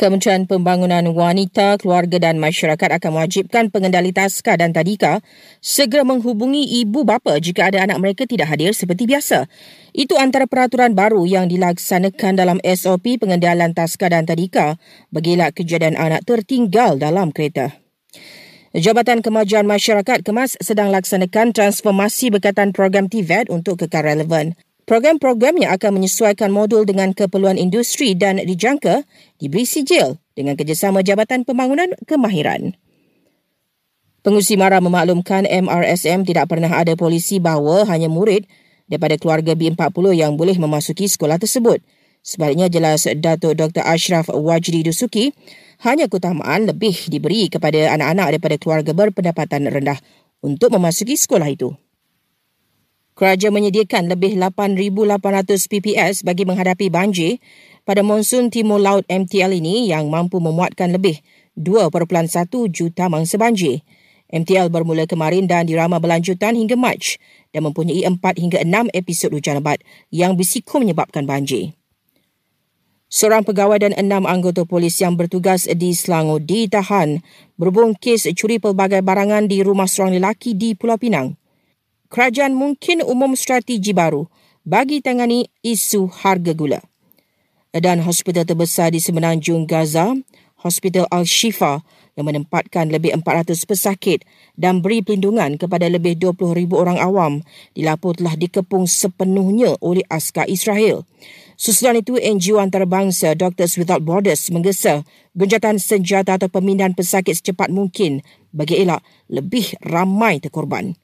Kementerian Pembangunan Wanita, Keluarga dan Masyarakat akan mewajibkan pengendali taska dan tadika segera menghubungi ibu bapa jika ada anak mereka tidak hadir seperti biasa. Itu antara peraturan baru yang dilaksanakan dalam SOP pengendalian taska dan tadika bagi kejadian anak tertinggal dalam kereta. Jabatan Kemajuan Masyarakat Kemas sedang laksanakan transformasi berkaitan program TVET untuk kekal relevan. Program-program yang akan menyesuaikan modul dengan keperluan industri dan dijangka diberi sijil dengan kerjasama Jabatan Pembangunan Kemahiran. Pengusi Mara memaklumkan MRSM tidak pernah ada polisi bahawa hanya murid daripada keluarga B40 yang boleh memasuki sekolah tersebut. Sebaliknya jelas Datuk Dr. Ashraf Wajdi Dusuki hanya keutamaan lebih diberi kepada anak-anak daripada keluarga berpendapatan rendah untuk memasuki sekolah itu. Kerajaan menyediakan lebih 8,800 PPS bagi menghadapi banjir pada monsun Timur Laut MTL ini yang mampu memuatkan lebih 2.1 juta mangsa banjir. MTL bermula kemarin dan dirama berlanjutan hingga Mac dan mempunyai 4 hingga 6 episod hujan lebat yang berisiko menyebabkan banjir. Seorang pegawai dan enam anggota polis yang bertugas di Selangor ditahan berhubung kes curi pelbagai barangan di rumah seorang lelaki di Pulau Pinang kerajaan mungkin umum strategi baru bagi tangani isu harga gula. Dan hospital terbesar di semenanjung Gaza, Hospital Al-Shifa yang menempatkan lebih 400 pesakit dan beri pelindungan kepada lebih 20,000 orang awam dilapor telah dikepung sepenuhnya oleh askar Israel. Susulan itu, NGO antarabangsa Doctors Without Borders menggesa genjatan senjata atau pemindahan pesakit secepat mungkin bagi elak lebih ramai terkorban.